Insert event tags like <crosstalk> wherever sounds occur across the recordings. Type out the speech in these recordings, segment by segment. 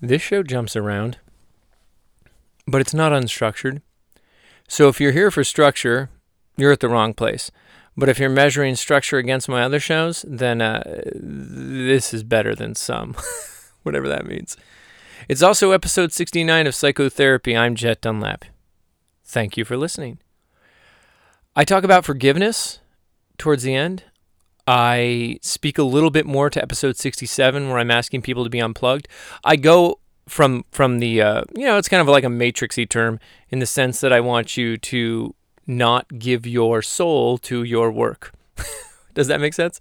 This show jumps around, but it's not unstructured. So if you're here for structure, you're at the wrong place. But if you're measuring structure against my other shows, then uh, this is better than some, <laughs> whatever that means. It's also episode 69 of Psychotherapy. I'm Jet Dunlap. Thank you for listening. I talk about forgiveness towards the end. I speak a little bit more to episode 67 where I'm asking people to be unplugged. I go from from the uh, you know it's kind of like a matrixy term in the sense that I want you to not give your soul to your work. <laughs> Does that make sense?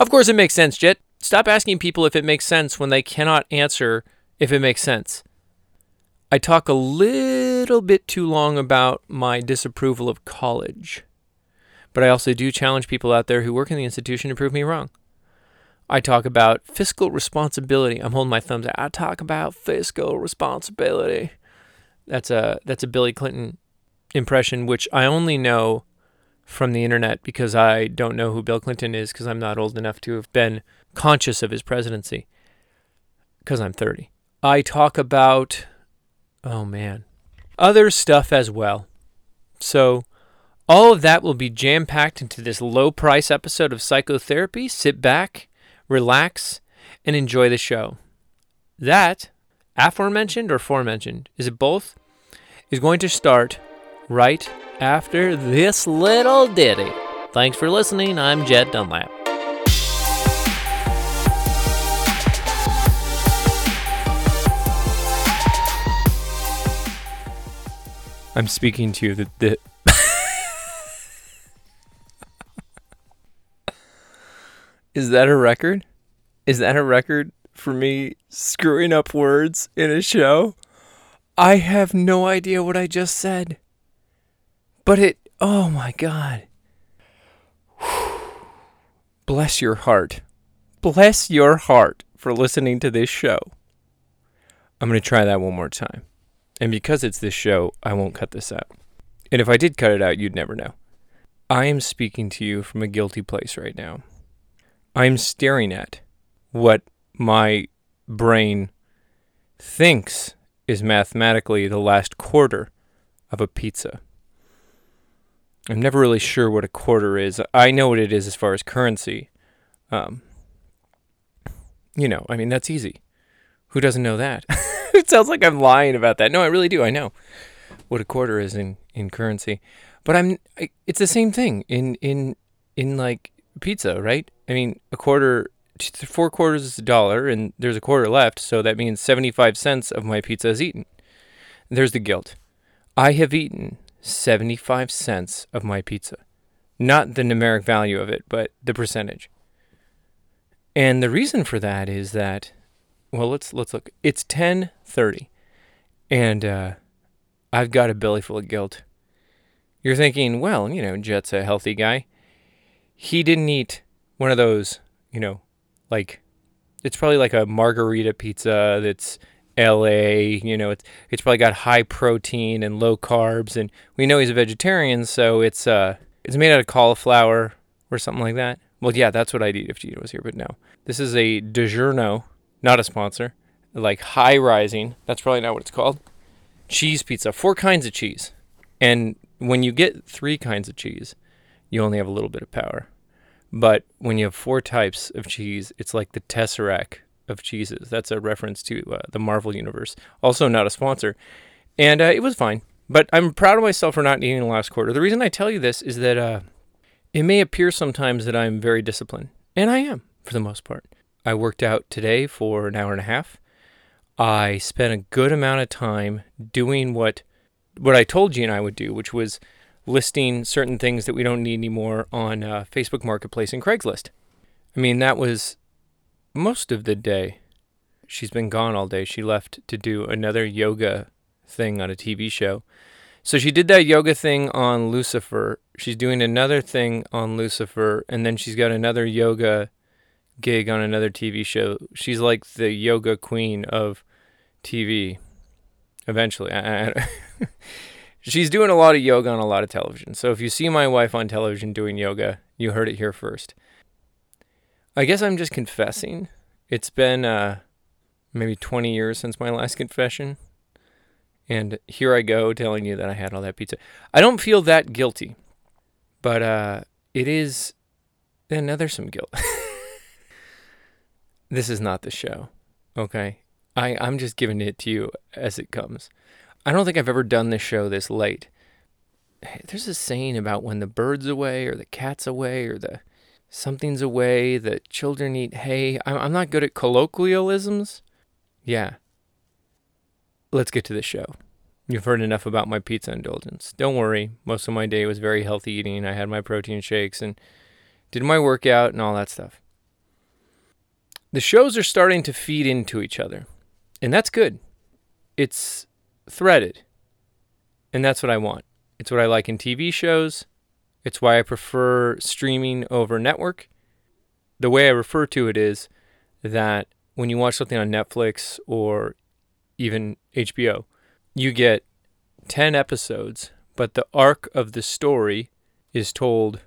Of course it makes sense, Jet. Stop asking people if it makes sense when they cannot answer if it makes sense. I talk a little bit too long about my disapproval of college. But I also do challenge people out there who work in the institution to prove me wrong. I talk about fiscal responsibility. I'm holding my thumbs out. I talk about fiscal responsibility. That's a that's a Billy Clinton impression, which I only know from the internet because I don't know who Bill Clinton is because I'm not old enough to have been conscious of his presidency because I'm 30. I talk about, oh man, other stuff as well. So all of that will be jam packed into this low price episode of Psychotherapy. Sit back, relax, and enjoy the show. That, aforementioned or forementioned, is it both? Is going to start right after this little ditty. Thanks for listening. I'm Jet Dunlap. I'm speaking to you that the Is that a record? Is that a record for me screwing up words in a show? I have no idea what I just said. But it, oh my God. <sighs> Bless your heart. Bless your heart for listening to this show. I'm going to try that one more time. And because it's this show, I won't cut this out. And if I did cut it out, you'd never know. I am speaking to you from a guilty place right now. I'm staring at what my brain thinks is mathematically the last quarter of a pizza. I'm never really sure what a quarter is. I know what it is as far as currency. Um, you know, I mean, that's easy. Who doesn't know that? <laughs> it sounds like I'm lying about that. No, I really do. I know what a quarter is in, in currency. But I'm I, it's the same thing in in in like pizza, right? I mean, a quarter four quarters is a dollar and there's a quarter left, so that means 75 cents of my pizza is eaten. There's the guilt. I have eaten 75 cents of my pizza. Not the numeric value of it, but the percentage. And the reason for that is that well, let's let's look. It's 10:30 and uh, I've got a belly full of guilt. You're thinking, well, you know, Jet's a healthy guy. He didn't eat one of those, you know, like it's probably like a margherita pizza that's LA, you know, it's it's probably got high protein and low carbs and we know he's a vegetarian, so it's uh it's made out of cauliflower or something like that. Well, yeah, that's what I'd eat if Gina was here, but no. This is a DiGiorno, not a sponsor. Like high rising, that's probably not what it's called. Cheese pizza, four kinds of cheese. And when you get three kinds of cheese, you only have a little bit of power. But when you have four types of cheese, it's like the tesseract of cheeses. That's a reference to uh, the Marvel universe. Also, not a sponsor. And uh, it was fine. But I'm proud of myself for not eating the last quarter. The reason I tell you this is that uh, it may appear sometimes that I'm very disciplined, and I am for the most part. I worked out today for an hour and a half. I spent a good amount of time doing what what I told you and I would do, which was listing certain things that we don't need anymore on uh, Facebook Marketplace and Craigslist. I mean, that was most of the day. She's been gone all day. She left to do another yoga thing on a TV show. So she did that yoga thing on Lucifer. She's doing another thing on Lucifer, and then she's got another yoga gig on another TV show. She's like the yoga queen of TV. Eventually, I, I, <laughs> she's doing a lot of yoga on a lot of television. So if you see my wife on television doing yoga, you heard it here first. I guess I'm just confessing. It's been uh, maybe 20 years since my last confession. And here I go telling you that I had all that pizza. I don't feel that guilty, but uh, it is. And now there's some guilt. <laughs> this is not the show, okay? I, I'm just giving it to you as it comes. I don't think I've ever done this show this late. <sighs> There's a saying about when the bird's away or the cat's away or the something's away, the children eat hay. I'm, I'm not good at colloquialisms. Yeah. Let's get to the show. You've heard enough about my pizza indulgence. Don't worry, most of my day was very healthy eating. I had my protein shakes and did my workout and all that stuff. The shows are starting to feed into each other, and that's good. It's threaded. And that's what I want. It's what I like in TV shows. It's why I prefer streaming over network. The way I refer to it is that when you watch something on Netflix or even HBO, you get 10 episodes, but the arc of the story is told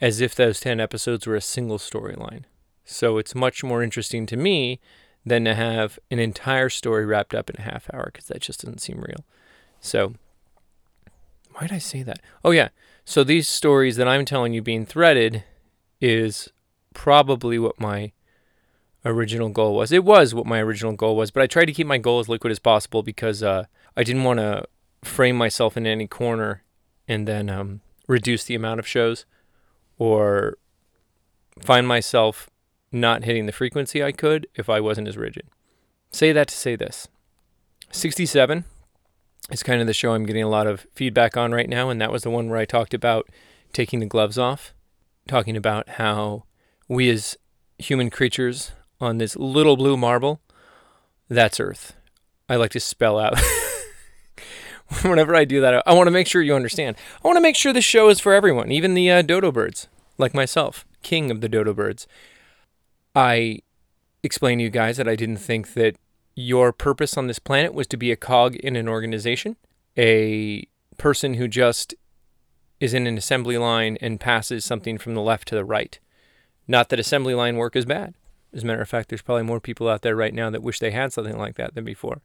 as if those 10 episodes were a single storyline. So it's much more interesting to me than to have an entire story wrapped up in a half hour because that just doesn't seem real. So, why did I say that? Oh, yeah. So, these stories that I'm telling you being threaded is probably what my original goal was. It was what my original goal was, but I tried to keep my goal as liquid as possible because uh, I didn't want to frame myself in any corner and then um, reduce the amount of shows or find myself not hitting the frequency I could if I wasn't as rigid. Say that to say this 67 is kind of the show I'm getting a lot of feedback on right now, and that was the one where I talked about taking the gloves off, talking about how we as human creatures on this little blue marble, that's Earth. I like to spell out. <laughs> Whenever I do that, I want to make sure you understand. I want to make sure the show is for everyone, even the uh, dodo birds, like myself, king of the dodo birds. I explained to you guys that I didn't think that your purpose on this planet was to be a cog in an organization, a person who just is in an assembly line and passes something from the left to the right. Not that assembly line work is bad. As a matter of fact, there's probably more people out there right now that wish they had something like that than before.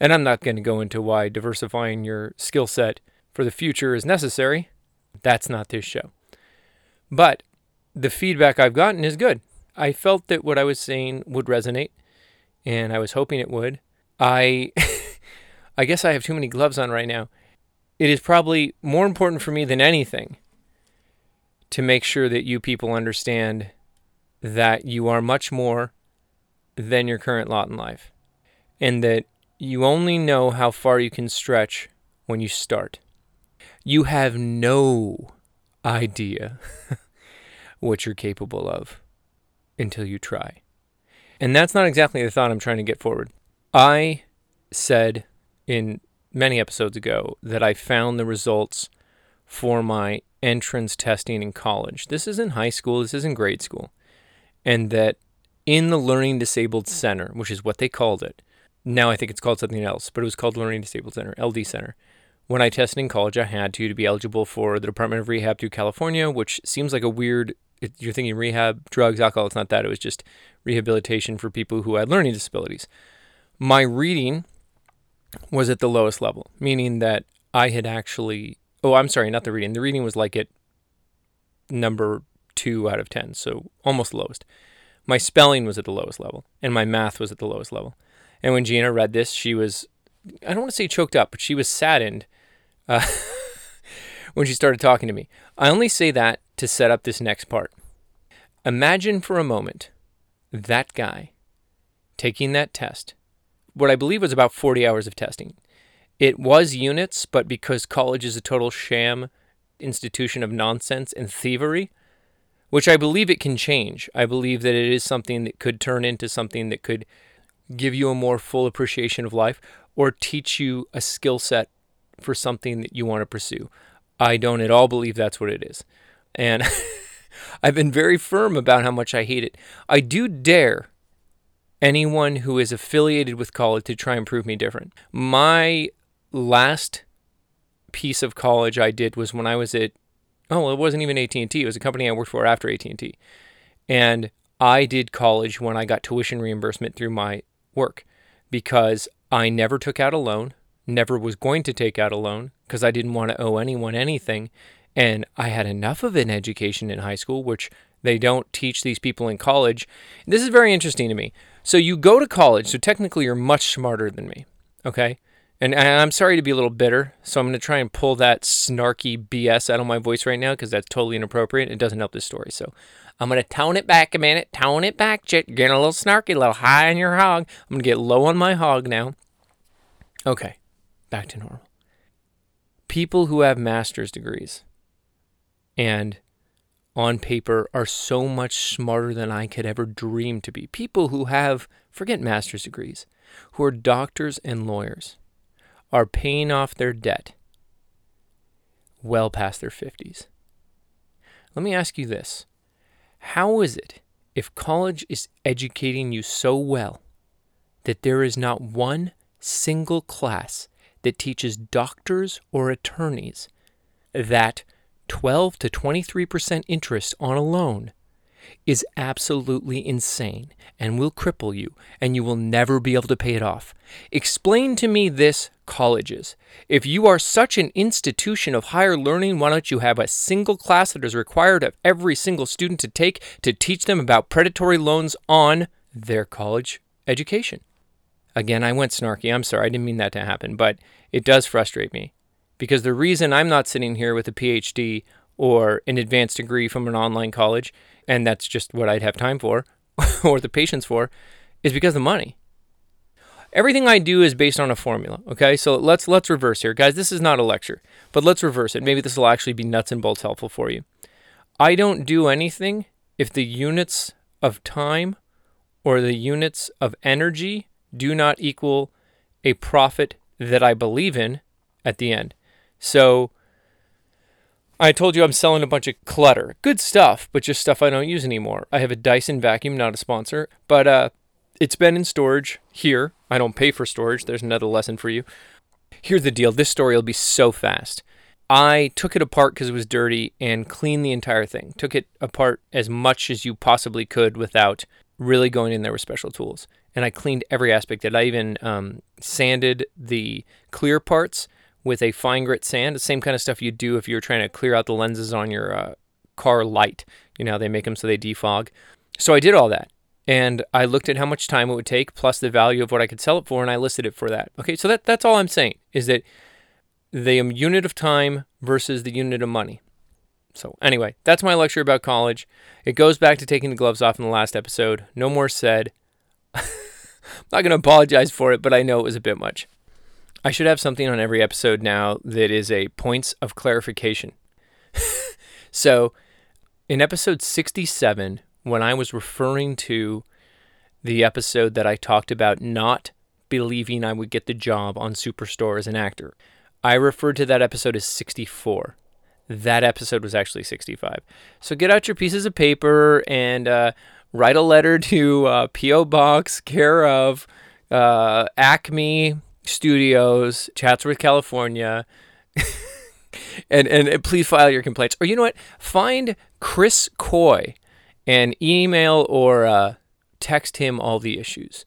And I'm not going to go into why diversifying your skill set for the future is necessary. That's not this show. But the feedback I've gotten is good. I felt that what I was saying would resonate, and I was hoping it would. I, <laughs> I guess I have too many gloves on right now. It is probably more important for me than anything to make sure that you people understand that you are much more than your current lot in life, and that you only know how far you can stretch when you start. You have no idea <laughs> what you're capable of until you try. And that's not exactly the thought I'm trying to get forward. I said in many episodes ago that I found the results for my entrance testing in college. This is in high school, this is in grade school. And that in the Learning Disabled Center, which is what they called it, now I think it's called something else, but it was called Learning Disabled Center, LD Center. When I tested in college, I had to to be eligible for the Department of Rehab through California, which seems like a weird it, you're thinking rehab, drugs, alcohol. It's not that. It was just rehabilitation for people who had learning disabilities. My reading was at the lowest level, meaning that I had actually. Oh, I'm sorry, not the reading. The reading was like at number two out of 10, so almost lowest. My spelling was at the lowest level, and my math was at the lowest level. And when Gina read this, she was, I don't want to say choked up, but she was saddened uh, <laughs> when she started talking to me. I only say that to set up this next part. Imagine for a moment that guy taking that test, what I believe was about 40 hours of testing. It was units, but because college is a total sham institution of nonsense and thievery, which I believe it can change. I believe that it is something that could turn into something that could give you a more full appreciation of life or teach you a skill set for something that you want to pursue. I don't at all believe that's what it is. And <laughs> I've been very firm about how much I hate it. I do dare anyone who is affiliated with college to try and prove me different. My last piece of college I did was when I was at oh, it wasn't even AT&T. It was a company I worked for after AT&T. And I did college when I got tuition reimbursement through my work because I never took out a loan, never was going to take out a loan because I didn't want to owe anyone anything. And I had enough of an education in high school, which they don't teach these people in college. This is very interesting to me. So you go to college, so technically you're much smarter than me, okay? And I'm sorry to be a little bitter, so I'm going to try and pull that snarky BS out of my voice right now because that's totally inappropriate. It doesn't help this story. So I'm going to tone it back a minute, tone it back, You're getting a little snarky, a little high on your hog. I'm going to get low on my hog now. Okay, back to normal. People who have master's degrees and on paper are so much smarter than I could ever dream to be. People who have, forget master's degrees, who are doctors and lawyers, are paying off their debt well past their 50s. Let me ask you this How is it if college is educating you so well that there is not one single class that teaches doctors or attorneys that 12 to 23% interest on a loan is absolutely insane and will cripple you, and you will never be able to pay it off. Explain to me this, colleges. If you are such an institution of higher learning, why don't you have a single class that is required of every single student to take to teach them about predatory loans on their college education? Again, I went snarky. I'm sorry. I didn't mean that to happen, but it does frustrate me. Because the reason I'm not sitting here with a PhD or an advanced degree from an online college, and that's just what I'd have time for <laughs> or the patience for, is because of money. Everything I do is based on a formula. Okay, so let's let's reverse here, guys. This is not a lecture, but let's reverse it. Maybe this will actually be nuts and bolts helpful for you. I don't do anything if the units of time or the units of energy do not equal a profit that I believe in at the end. So I told you I'm selling a bunch of clutter. Good stuff, but just stuff I don't use anymore. I have a Dyson vacuum, not a sponsor, but uh, it's been in storage here. I don't pay for storage. There's another lesson for you. Here's the deal this story will be so fast. I took it apart because it was dirty and cleaned the entire thing. Took it apart as much as you possibly could without really going in there with special tools. And I cleaned every aspect of it. I even um, sanded the clear parts with a fine grit sand, the same kind of stuff you do if you're trying to clear out the lenses on your uh, car light. You know, they make them so they defog. So I did all that. And I looked at how much time it would take plus the value of what I could sell it for, and I listed it for that. Okay, so that, that's all I'm saying is that the unit of time versus the unit of money. So, anyway, that's my lecture about college. It goes back to taking the gloves off in the last episode. No more said. <laughs> I'm not going to apologize for it, but I know it was a bit much. I should have something on every episode now that is a points of clarification. <laughs> so, in episode 67, when I was referring to the episode that I talked about not believing I would get the job on Superstore as an actor, I referred to that episode as 64. That episode was actually 65. So get out your pieces of paper and uh, write a letter <laughs> to uh, P.O. Box, care of uh, Acme, Studios, Chatsworth, California. <laughs> and, and, please file your complaints. Or you know what? Find Chris Coy and email or uh, text him all the issues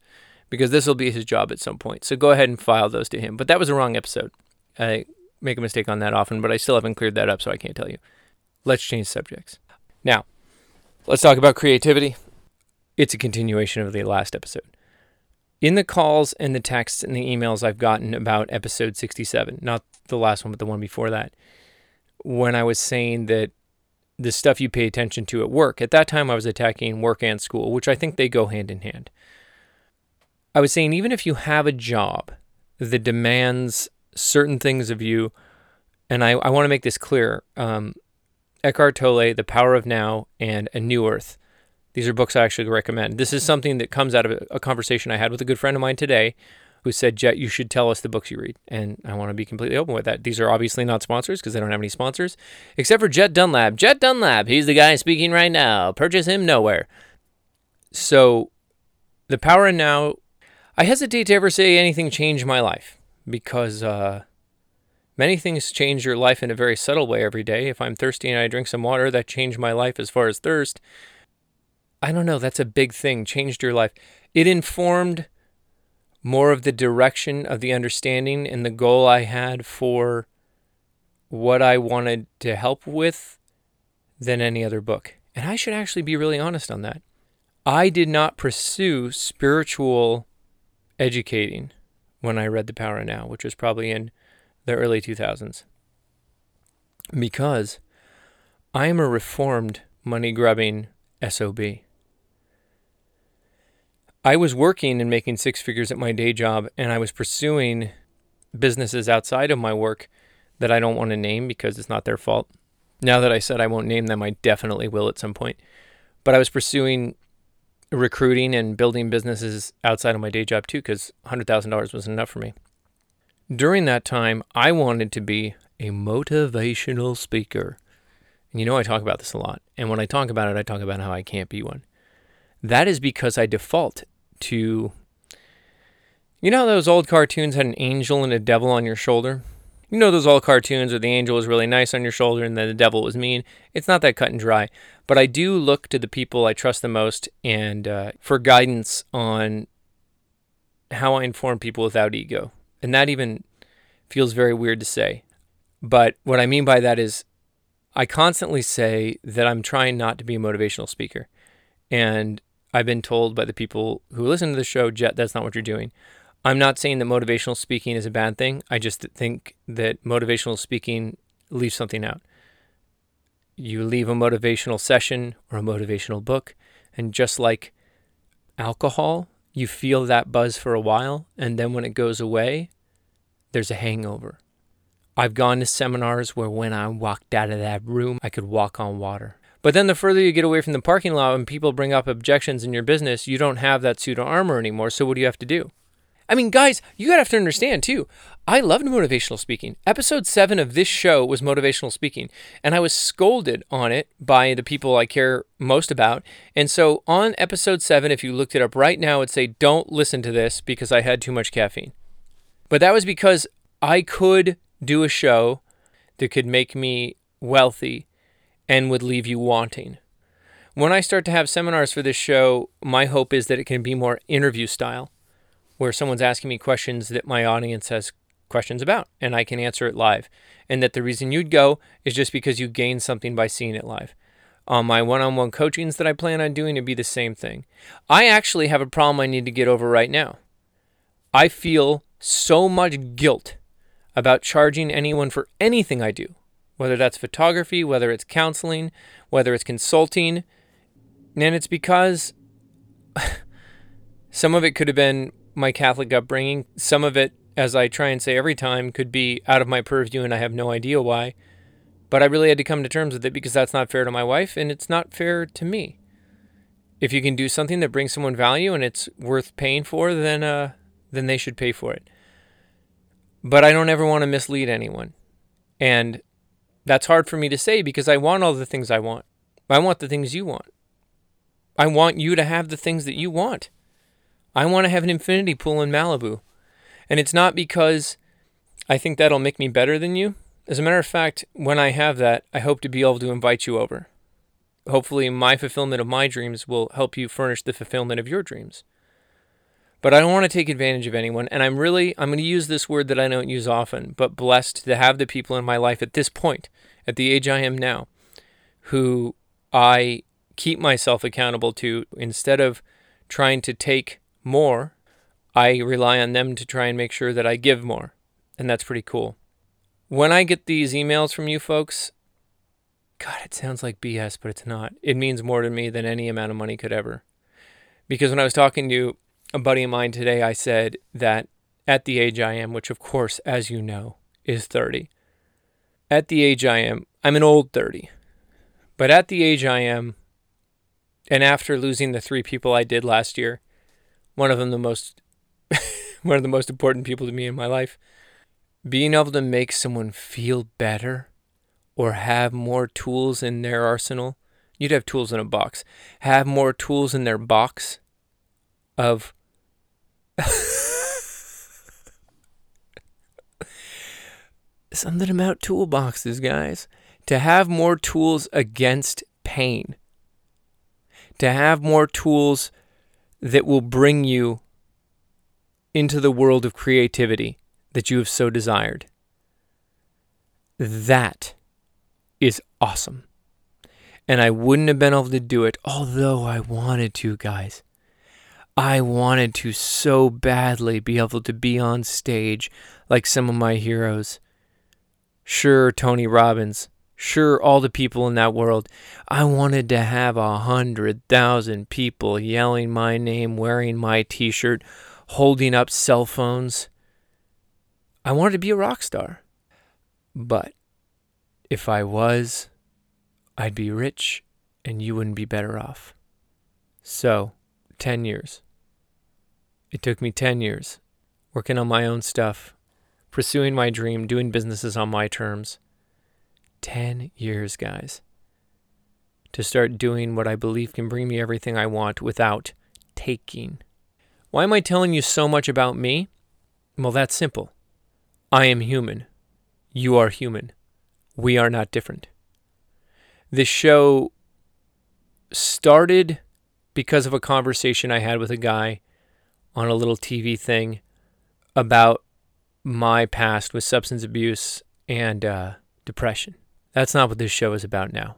because this will be his job at some point. So go ahead and file those to him. But that was a wrong episode. I make a mistake on that often, but I still haven't cleared that up, so I can't tell you. Let's change subjects. Now, let's talk about creativity. It's a continuation of the last episode in the calls and the texts and the emails I've gotten about episode 67, not the last one, but the one before that, when I was saying that the stuff you pay attention to at work, at that time I was attacking work and school, which I think they go hand in hand. I was saying, even if you have a job that demands certain things of you, and I, I want to make this clear um, Eckhart Tolle, The Power of Now, and A New Earth these are books I actually recommend. This is something that comes out of a conversation I had with a good friend of mine today who said, Jet, you should tell us the books you read. And I want to be completely open with that. These are obviously not sponsors because they don't have any sponsors, except for Jet Dunlap. Jet Dunlap, he's the guy speaking right now. Purchase him nowhere. So, the Power of Now, I hesitate to ever say anything changed my life because uh, many things change your life in a very subtle way every day. If I'm thirsty and I drink some water, that changed my life as far as thirst. I don't know, that's a big thing, changed your life. It informed more of the direction of the understanding and the goal I had for what I wanted to help with than any other book. And I should actually be really honest on that. I did not pursue spiritual educating when I read The Power Now, which was probably in the early 2000s. Because I am a reformed money grubbing SOB. I was working and making six figures at my day job, and I was pursuing businesses outside of my work that I don't want to name because it's not their fault. Now that I said I won't name them, I definitely will at some point. But I was pursuing recruiting and building businesses outside of my day job too because $100,000 wasn't enough for me. During that time, I wanted to be a motivational speaker. And you know, I talk about this a lot. And when I talk about it, I talk about how I can't be one. That is because I default to you know those old cartoons had an angel and a devil on your shoulder? You know those old cartoons where the angel was really nice on your shoulder and then the devil was mean? It's not that cut and dry. But I do look to the people I trust the most and uh, for guidance on how I inform people without ego. And that even feels very weird to say. But what I mean by that is I constantly say that I'm trying not to be a motivational speaker. And I've been told by the people who listen to the show, Jet, that's not what you're doing. I'm not saying that motivational speaking is a bad thing. I just think that motivational speaking leaves something out. You leave a motivational session or a motivational book, and just like alcohol, you feel that buzz for a while, and then when it goes away, there's a hangover. I've gone to seminars where when I walked out of that room, I could walk on water. But then the further you get away from the parking lot and people bring up objections in your business, you don't have that pseudo armor anymore. So what do you have to do? I mean, guys, you gotta have to understand too. I loved motivational speaking. Episode seven of this show was motivational speaking, and I was scolded on it by the people I care most about. And so on episode seven, if you looked it up right now, it'd say, Don't listen to this because I had too much caffeine. But that was because I could do a show that could make me wealthy and would leave you wanting. When I start to have seminars for this show, my hope is that it can be more interview style, where someone's asking me questions that my audience has questions about, and I can answer it live. And that the reason you'd go is just because you gain something by seeing it live. On my one on one coachings that I plan on doing, it'd be the same thing. I actually have a problem I need to get over right now. I feel so much guilt about charging anyone for anything I do whether that's photography, whether it's counseling, whether it's consulting. And it's because <laughs> some of it could have been my Catholic upbringing. Some of it, as I try and say every time, could be out of my purview and I have no idea why. But I really had to come to terms with it because that's not fair to my wife and it's not fair to me. If you can do something that brings someone value and it's worth paying for, then uh, then they should pay for it. But I don't ever want to mislead anyone. And that's hard for me to say because I want all the things I want. I want the things you want. I want you to have the things that you want. I want to have an infinity pool in Malibu. And it's not because I think that'll make me better than you. As a matter of fact, when I have that, I hope to be able to invite you over. Hopefully, my fulfillment of my dreams will help you furnish the fulfillment of your dreams. But I don't want to take advantage of anyone. And I'm really, I'm going to use this word that I don't use often, but blessed to have the people in my life at this point, at the age I am now, who I keep myself accountable to instead of trying to take more. I rely on them to try and make sure that I give more. And that's pretty cool. When I get these emails from you folks, God, it sounds like BS, but it's not. It means more to me than any amount of money could ever. Because when I was talking to a buddy of mine today, I said that at the age I am, which of course, as you know, is 30, at the age I am, I'm an old 30. But at the age I am, and after losing the three people I did last year, one of them the most <laughs> one of the most important people to me in my life, being able to make someone feel better or have more tools in their arsenal, you'd have tools in a box, have more tools in their box of Something about toolboxes, guys. To have more tools against pain. To have more tools that will bring you into the world of creativity that you have so desired. That is awesome. And I wouldn't have been able to do it, although I wanted to, guys. I wanted to so badly be able to be on stage like some of my heroes. Sure, Tony Robbins. Sure, all the people in that world. I wanted to have a hundred thousand people yelling my name, wearing my t shirt, holding up cell phones. I wanted to be a rock star. But if I was, I'd be rich and you wouldn't be better off. So, 10 years. It took me 10 years working on my own stuff, pursuing my dream, doing businesses on my terms. 10 years, guys, to start doing what I believe can bring me everything I want without taking. Why am I telling you so much about me? Well, that's simple. I am human. You are human. We are not different. This show started because of a conversation I had with a guy on a little TV thing about my past with substance abuse and uh, depression. That's not what this show is about now.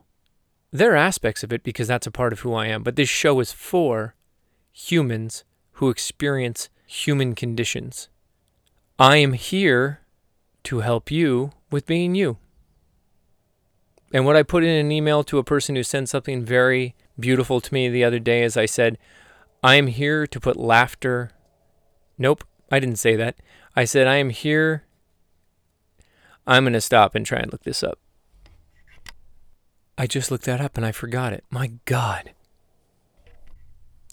There are aspects of it because that's a part of who I am, but this show is for humans who experience human conditions. I am here to help you with being you. And what I put in an email to a person who sent something very beautiful to me the other day is I said, I am here to put laughter. Nope, I didn't say that. I said, I am here. I'm going to stop and try and look this up. I just looked that up and I forgot it. My God.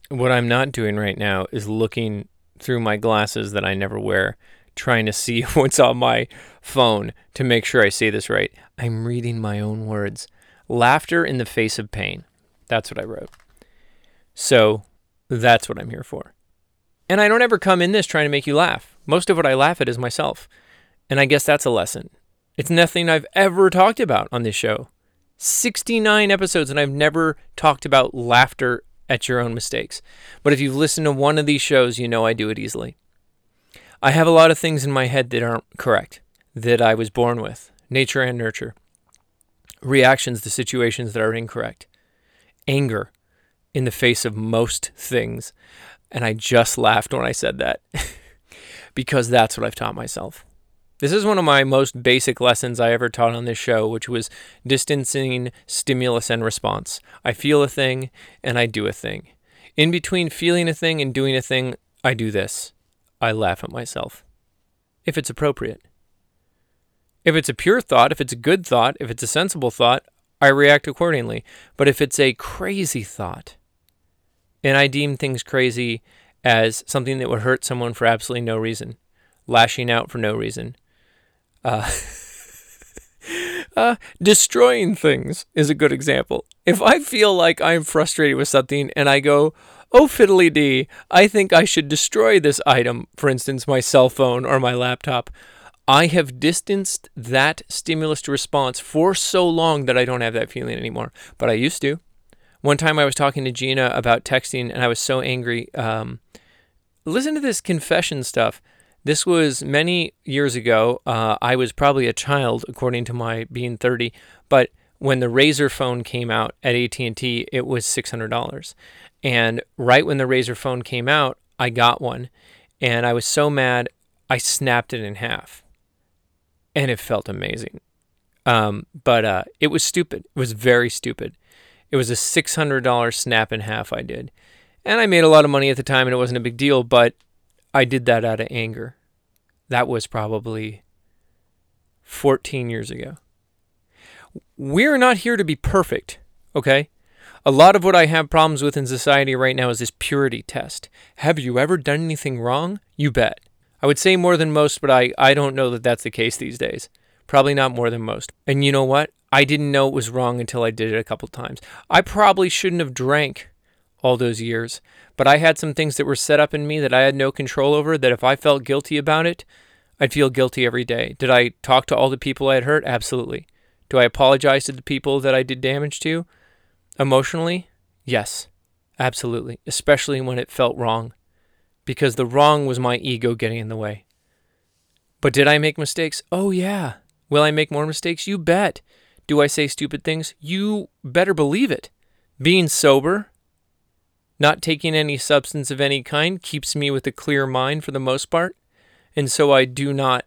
What I'm not doing right now is looking through my glasses that I never wear, trying to see <laughs> what's on my phone to make sure I say this right. I'm reading my own words. Laughter in the face of pain. That's what I wrote. So that's what I'm here for. And I don't ever come in this trying to make you laugh. Most of what I laugh at is myself. And I guess that's a lesson. It's nothing I've ever talked about on this show. 69 episodes, and I've never talked about laughter at your own mistakes. But if you've listened to one of these shows, you know I do it easily. I have a lot of things in my head that aren't correct, that I was born with nature and nurture, reactions to situations that are incorrect, anger in the face of most things. And I just laughed when I said that <laughs> because that's what I've taught myself. This is one of my most basic lessons I ever taught on this show, which was distancing stimulus and response. I feel a thing and I do a thing. In between feeling a thing and doing a thing, I do this I laugh at myself. If it's appropriate. If it's a pure thought, if it's a good thought, if it's a sensible thought, I react accordingly. But if it's a crazy thought, and I deem things crazy as something that would hurt someone for absolutely no reason, lashing out for no reason, uh, <laughs> uh, destroying things is a good example. If I feel like I'm frustrated with something and I go, oh fiddly dee, I think I should destroy this item, for instance, my cell phone or my laptop. I have distanced that stimulus to response for so long that I don't have that feeling anymore. But I used to. One time I was talking to Gina about texting and I was so angry. Um, listen to this confession stuff. This was many years ago. Uh, I was probably a child, according to my being 30. But when the Razr phone came out at AT&T, it was $600. And right when the Razr phone came out, I got one. And I was so mad, I snapped it in half. And it felt amazing. Um, but uh, it was stupid. It was very stupid. It was a $600 snap in half I did. And I made a lot of money at the time and it wasn't a big deal, but I did that out of anger. That was probably 14 years ago. We're not here to be perfect, okay? A lot of what I have problems with in society right now is this purity test. Have you ever done anything wrong? You bet. I would say more than most, but I, I don't know that that's the case these days. Probably not more than most. And you know what? I didn't know it was wrong until I did it a couple times. I probably shouldn't have drank all those years. But I had some things that were set up in me that I had no control over, that if I felt guilty about it, I'd feel guilty every day. Did I talk to all the people I had hurt? Absolutely. Do I apologize to the people that I did damage to? Emotionally? Yes, absolutely. Especially when it felt wrong. because the wrong was my ego getting in the way. But did I make mistakes? Oh, yeah. Will I make more mistakes? You bet. Do I say stupid things? You better believe it. Being sober, not taking any substance of any kind, keeps me with a clear mind for the most part. And so I do not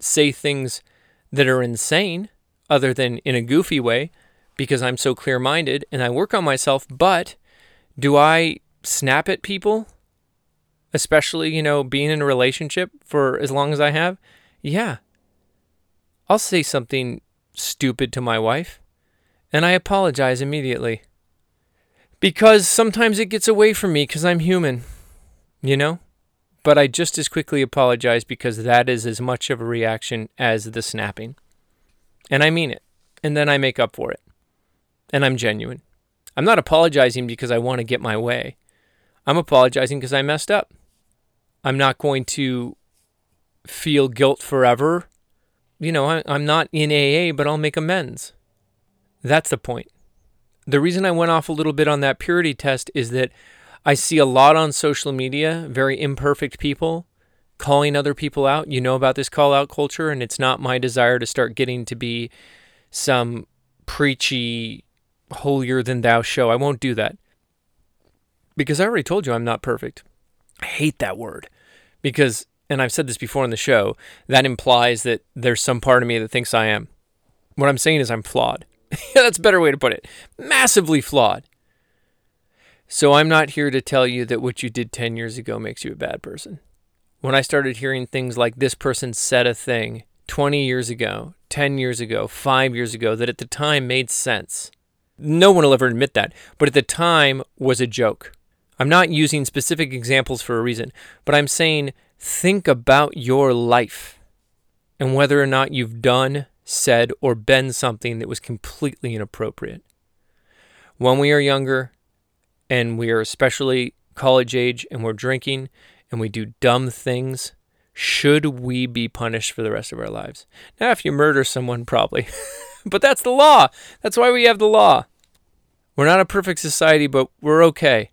say things that are insane, other than in a goofy way, because I'm so clear minded and I work on myself. But do I snap at people? Especially, you know, being in a relationship for as long as I have? Yeah. I'll say something stupid to my wife, and I apologize immediately. Because sometimes it gets away from me because I'm human, you know? But I just as quickly apologize because that is as much of a reaction as the snapping. And I mean it. And then I make up for it. And I'm genuine. I'm not apologizing because I want to get my way. I'm apologizing because I messed up. I'm not going to feel guilt forever. You know, I, am not in AA, but I'll make amends. That's the point. The reason I went off a little bit on that purity test is that I see a lot on social media, very imperfect people calling other people out. You know about this call out culture, and it's not my desire to start getting to be some preachy, holier than thou show. I won't do that. Because I already told you I'm not perfect. I hate that word because, and I've said this before on the show, that implies that there's some part of me that thinks I am. What I'm saying is I'm flawed. <laughs> That's a better way to put it. Massively flawed. So I'm not here to tell you that what you did 10 years ago makes you a bad person. When I started hearing things like this person said a thing 20 years ago, 10 years ago, five years ago that at the time made sense, no one will ever admit that, but at the time was a joke. I'm not using specific examples for a reason, but I'm saying think about your life and whether or not you've done, said, or been something that was completely inappropriate. When we are younger and we are especially college age and we're drinking and we do dumb things, should we be punished for the rest of our lives? Now, if you murder someone, probably. <laughs> but that's the law. That's why we have the law. We're not a perfect society, but we're okay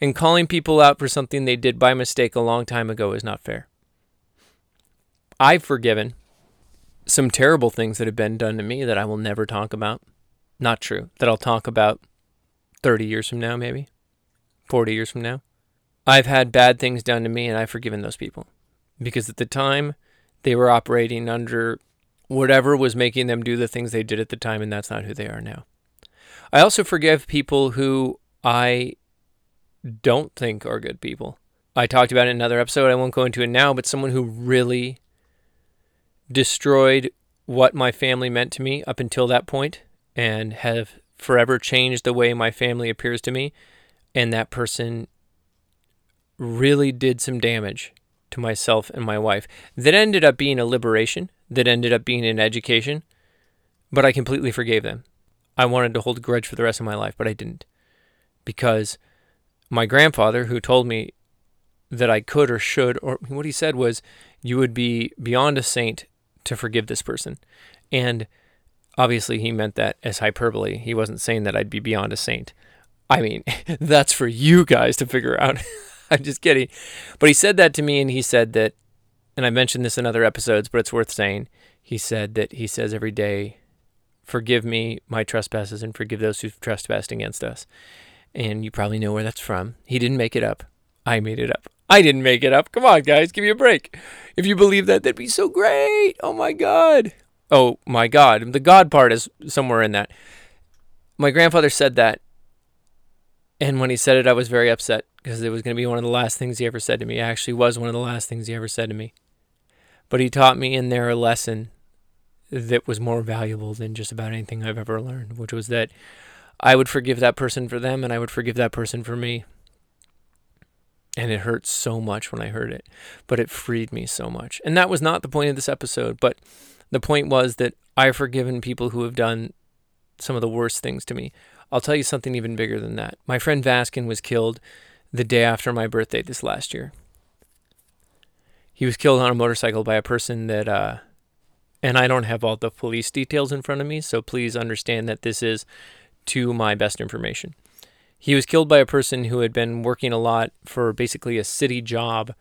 and calling people out for something they did by mistake a long time ago is not fair. I've forgiven some terrible things that have been done to me that I will never talk about. Not true. That I'll talk about 30 years from now, maybe 40 years from now. I've had bad things done to me and I've forgiven those people because at the time they were operating under whatever was making them do the things they did at the time, and that's not who they are now. I also forgive people who I don't think are good people. I talked about it in another episode. I won't go into it now, but someone who really destroyed what my family meant to me up until that point and have forever changed the way my family appears to me. And that person really did some damage to myself and my wife that ended up being a liberation, that ended up being an education, but I completely forgave them. I wanted to hold a grudge for the rest of my life, but I didn't because my grandfather, who told me that I could or should, or what he said was, you would be beyond a saint to forgive this person. And obviously, he meant that as hyperbole. He wasn't saying that I'd be beyond a saint. I mean, <laughs> that's for you guys to figure out. <laughs> I'm just kidding. But he said that to me, and he said that, and I mentioned this in other episodes, but it's worth saying. He said that he says every day, Forgive me my trespasses and forgive those who've trespassed against us and you probably know where that's from. He didn't make it up. I made it up. I didn't make it up. Come on, guys, give me a break. If you believe that, that'd be so great. Oh my God. Oh my God. The God part is somewhere in that. My grandfather said that. And when he said it, I was very upset because it was going to be one of the last things he ever said to me. It actually was one of the last things he ever said to me. But he taught me in there a lesson that was more valuable than just about anything I've ever learned, which was that I would forgive that person for them and I would forgive that person for me. And it hurt so much when I heard it, but it freed me so much. And that was not the point of this episode, but the point was that I've forgiven people who have done some of the worst things to me. I'll tell you something even bigger than that. My friend Vaskin was killed the day after my birthday this last year. He was killed on a motorcycle by a person that, uh, and I don't have all the police details in front of me, so please understand that this is to my best information. He was killed by a person who had been working a lot for basically a city job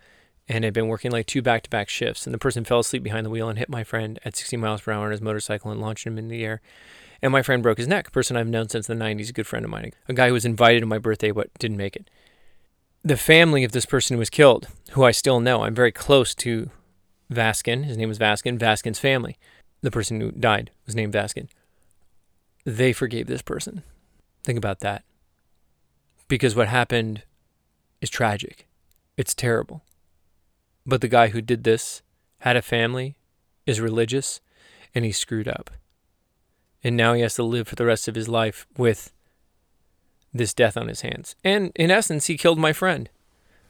and had been working like two back to back shifts. And the person fell asleep behind the wheel and hit my friend at 60 miles per hour on his motorcycle and launched him in the air. And my friend broke his neck, a person I've known since the 90s, a good friend of mine, a guy who was invited to my birthday but didn't make it. The family of this person who was killed, who I still know, I'm very close to Vaskin. His name was Vaskin, Vaskin's family. The person who died was named Vaskin. They forgave this person. Think about that. Because what happened is tragic. It's terrible. But the guy who did this had a family, is religious, and he screwed up. And now he has to live for the rest of his life with this death on his hands. And in essence, he killed my friend.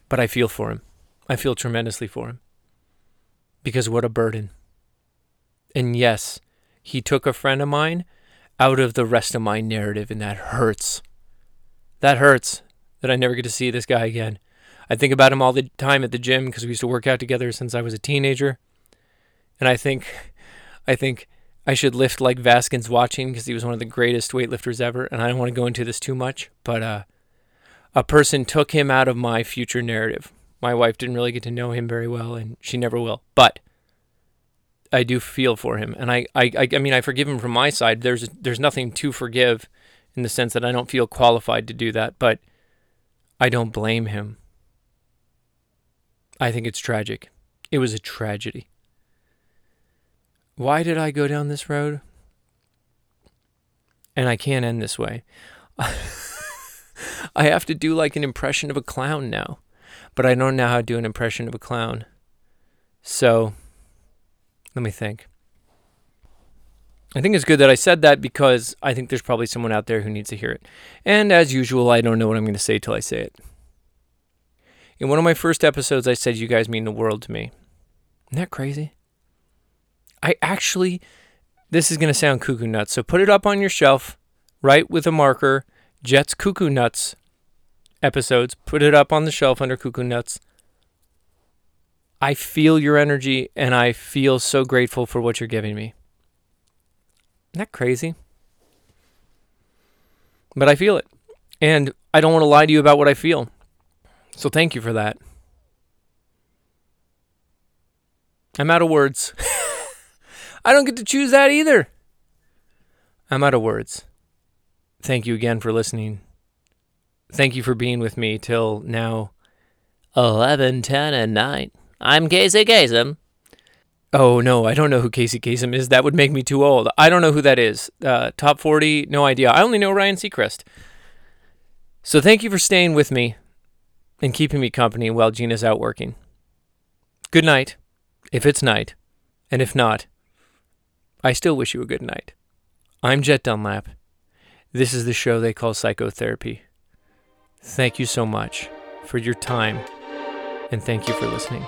But I feel for him. I feel tremendously for him. Because what a burden. And yes, he took a friend of mine out of the rest of my narrative, and that hurts. That hurts that I never get to see this guy again. I think about him all the time at the gym because we used to work out together since I was a teenager. And I think, I think I should lift like Vaskin's watching because he was one of the greatest weightlifters ever. And I don't want to go into this too much, but uh, a person took him out of my future narrative. My wife didn't really get to know him very well, and she never will. But I do feel for him, and I, I, I mean, I forgive him from my side. There's, there's nothing to forgive, in the sense that I don't feel qualified to do that. But I don't blame him I think it's tragic. It was a tragedy. Why did I go down this road? And I can't end this way. <laughs> I have to do like an impression of a clown now, but I don't know how to do an impression of a clown. So, let me think. I think it's good that I said that because I think there's probably someone out there who needs to hear it. And as usual, I don't know what I'm going to say till I say it. In one of my first episodes, I said, You guys mean the world to me. Isn't that crazy? I actually, this is going to sound cuckoo nuts. So put it up on your shelf, write with a marker, Jets Cuckoo Nuts episodes. Put it up on the shelf under Cuckoo Nuts. I feel your energy and I feel so grateful for what you're giving me. Isn't that crazy? But I feel it. And I don't want to lie to you about what I feel. So thank you for that. I'm out of words. <laughs> I don't get to choose that either. I'm out of words. Thank you again for listening. Thank you for being with me till now 11, 10, and 9. I'm Casey Kasem. Oh, no, I don't know who Casey Kasem is. That would make me too old. I don't know who that is. Uh, top 40, no idea. I only know Ryan Seacrest. So thank you for staying with me and keeping me company while Gina's out working. Good night, if it's night, and if not, I still wish you a good night. I'm Jet Dunlap. This is the show they call psychotherapy. Thank you so much for your time, and thank you for listening.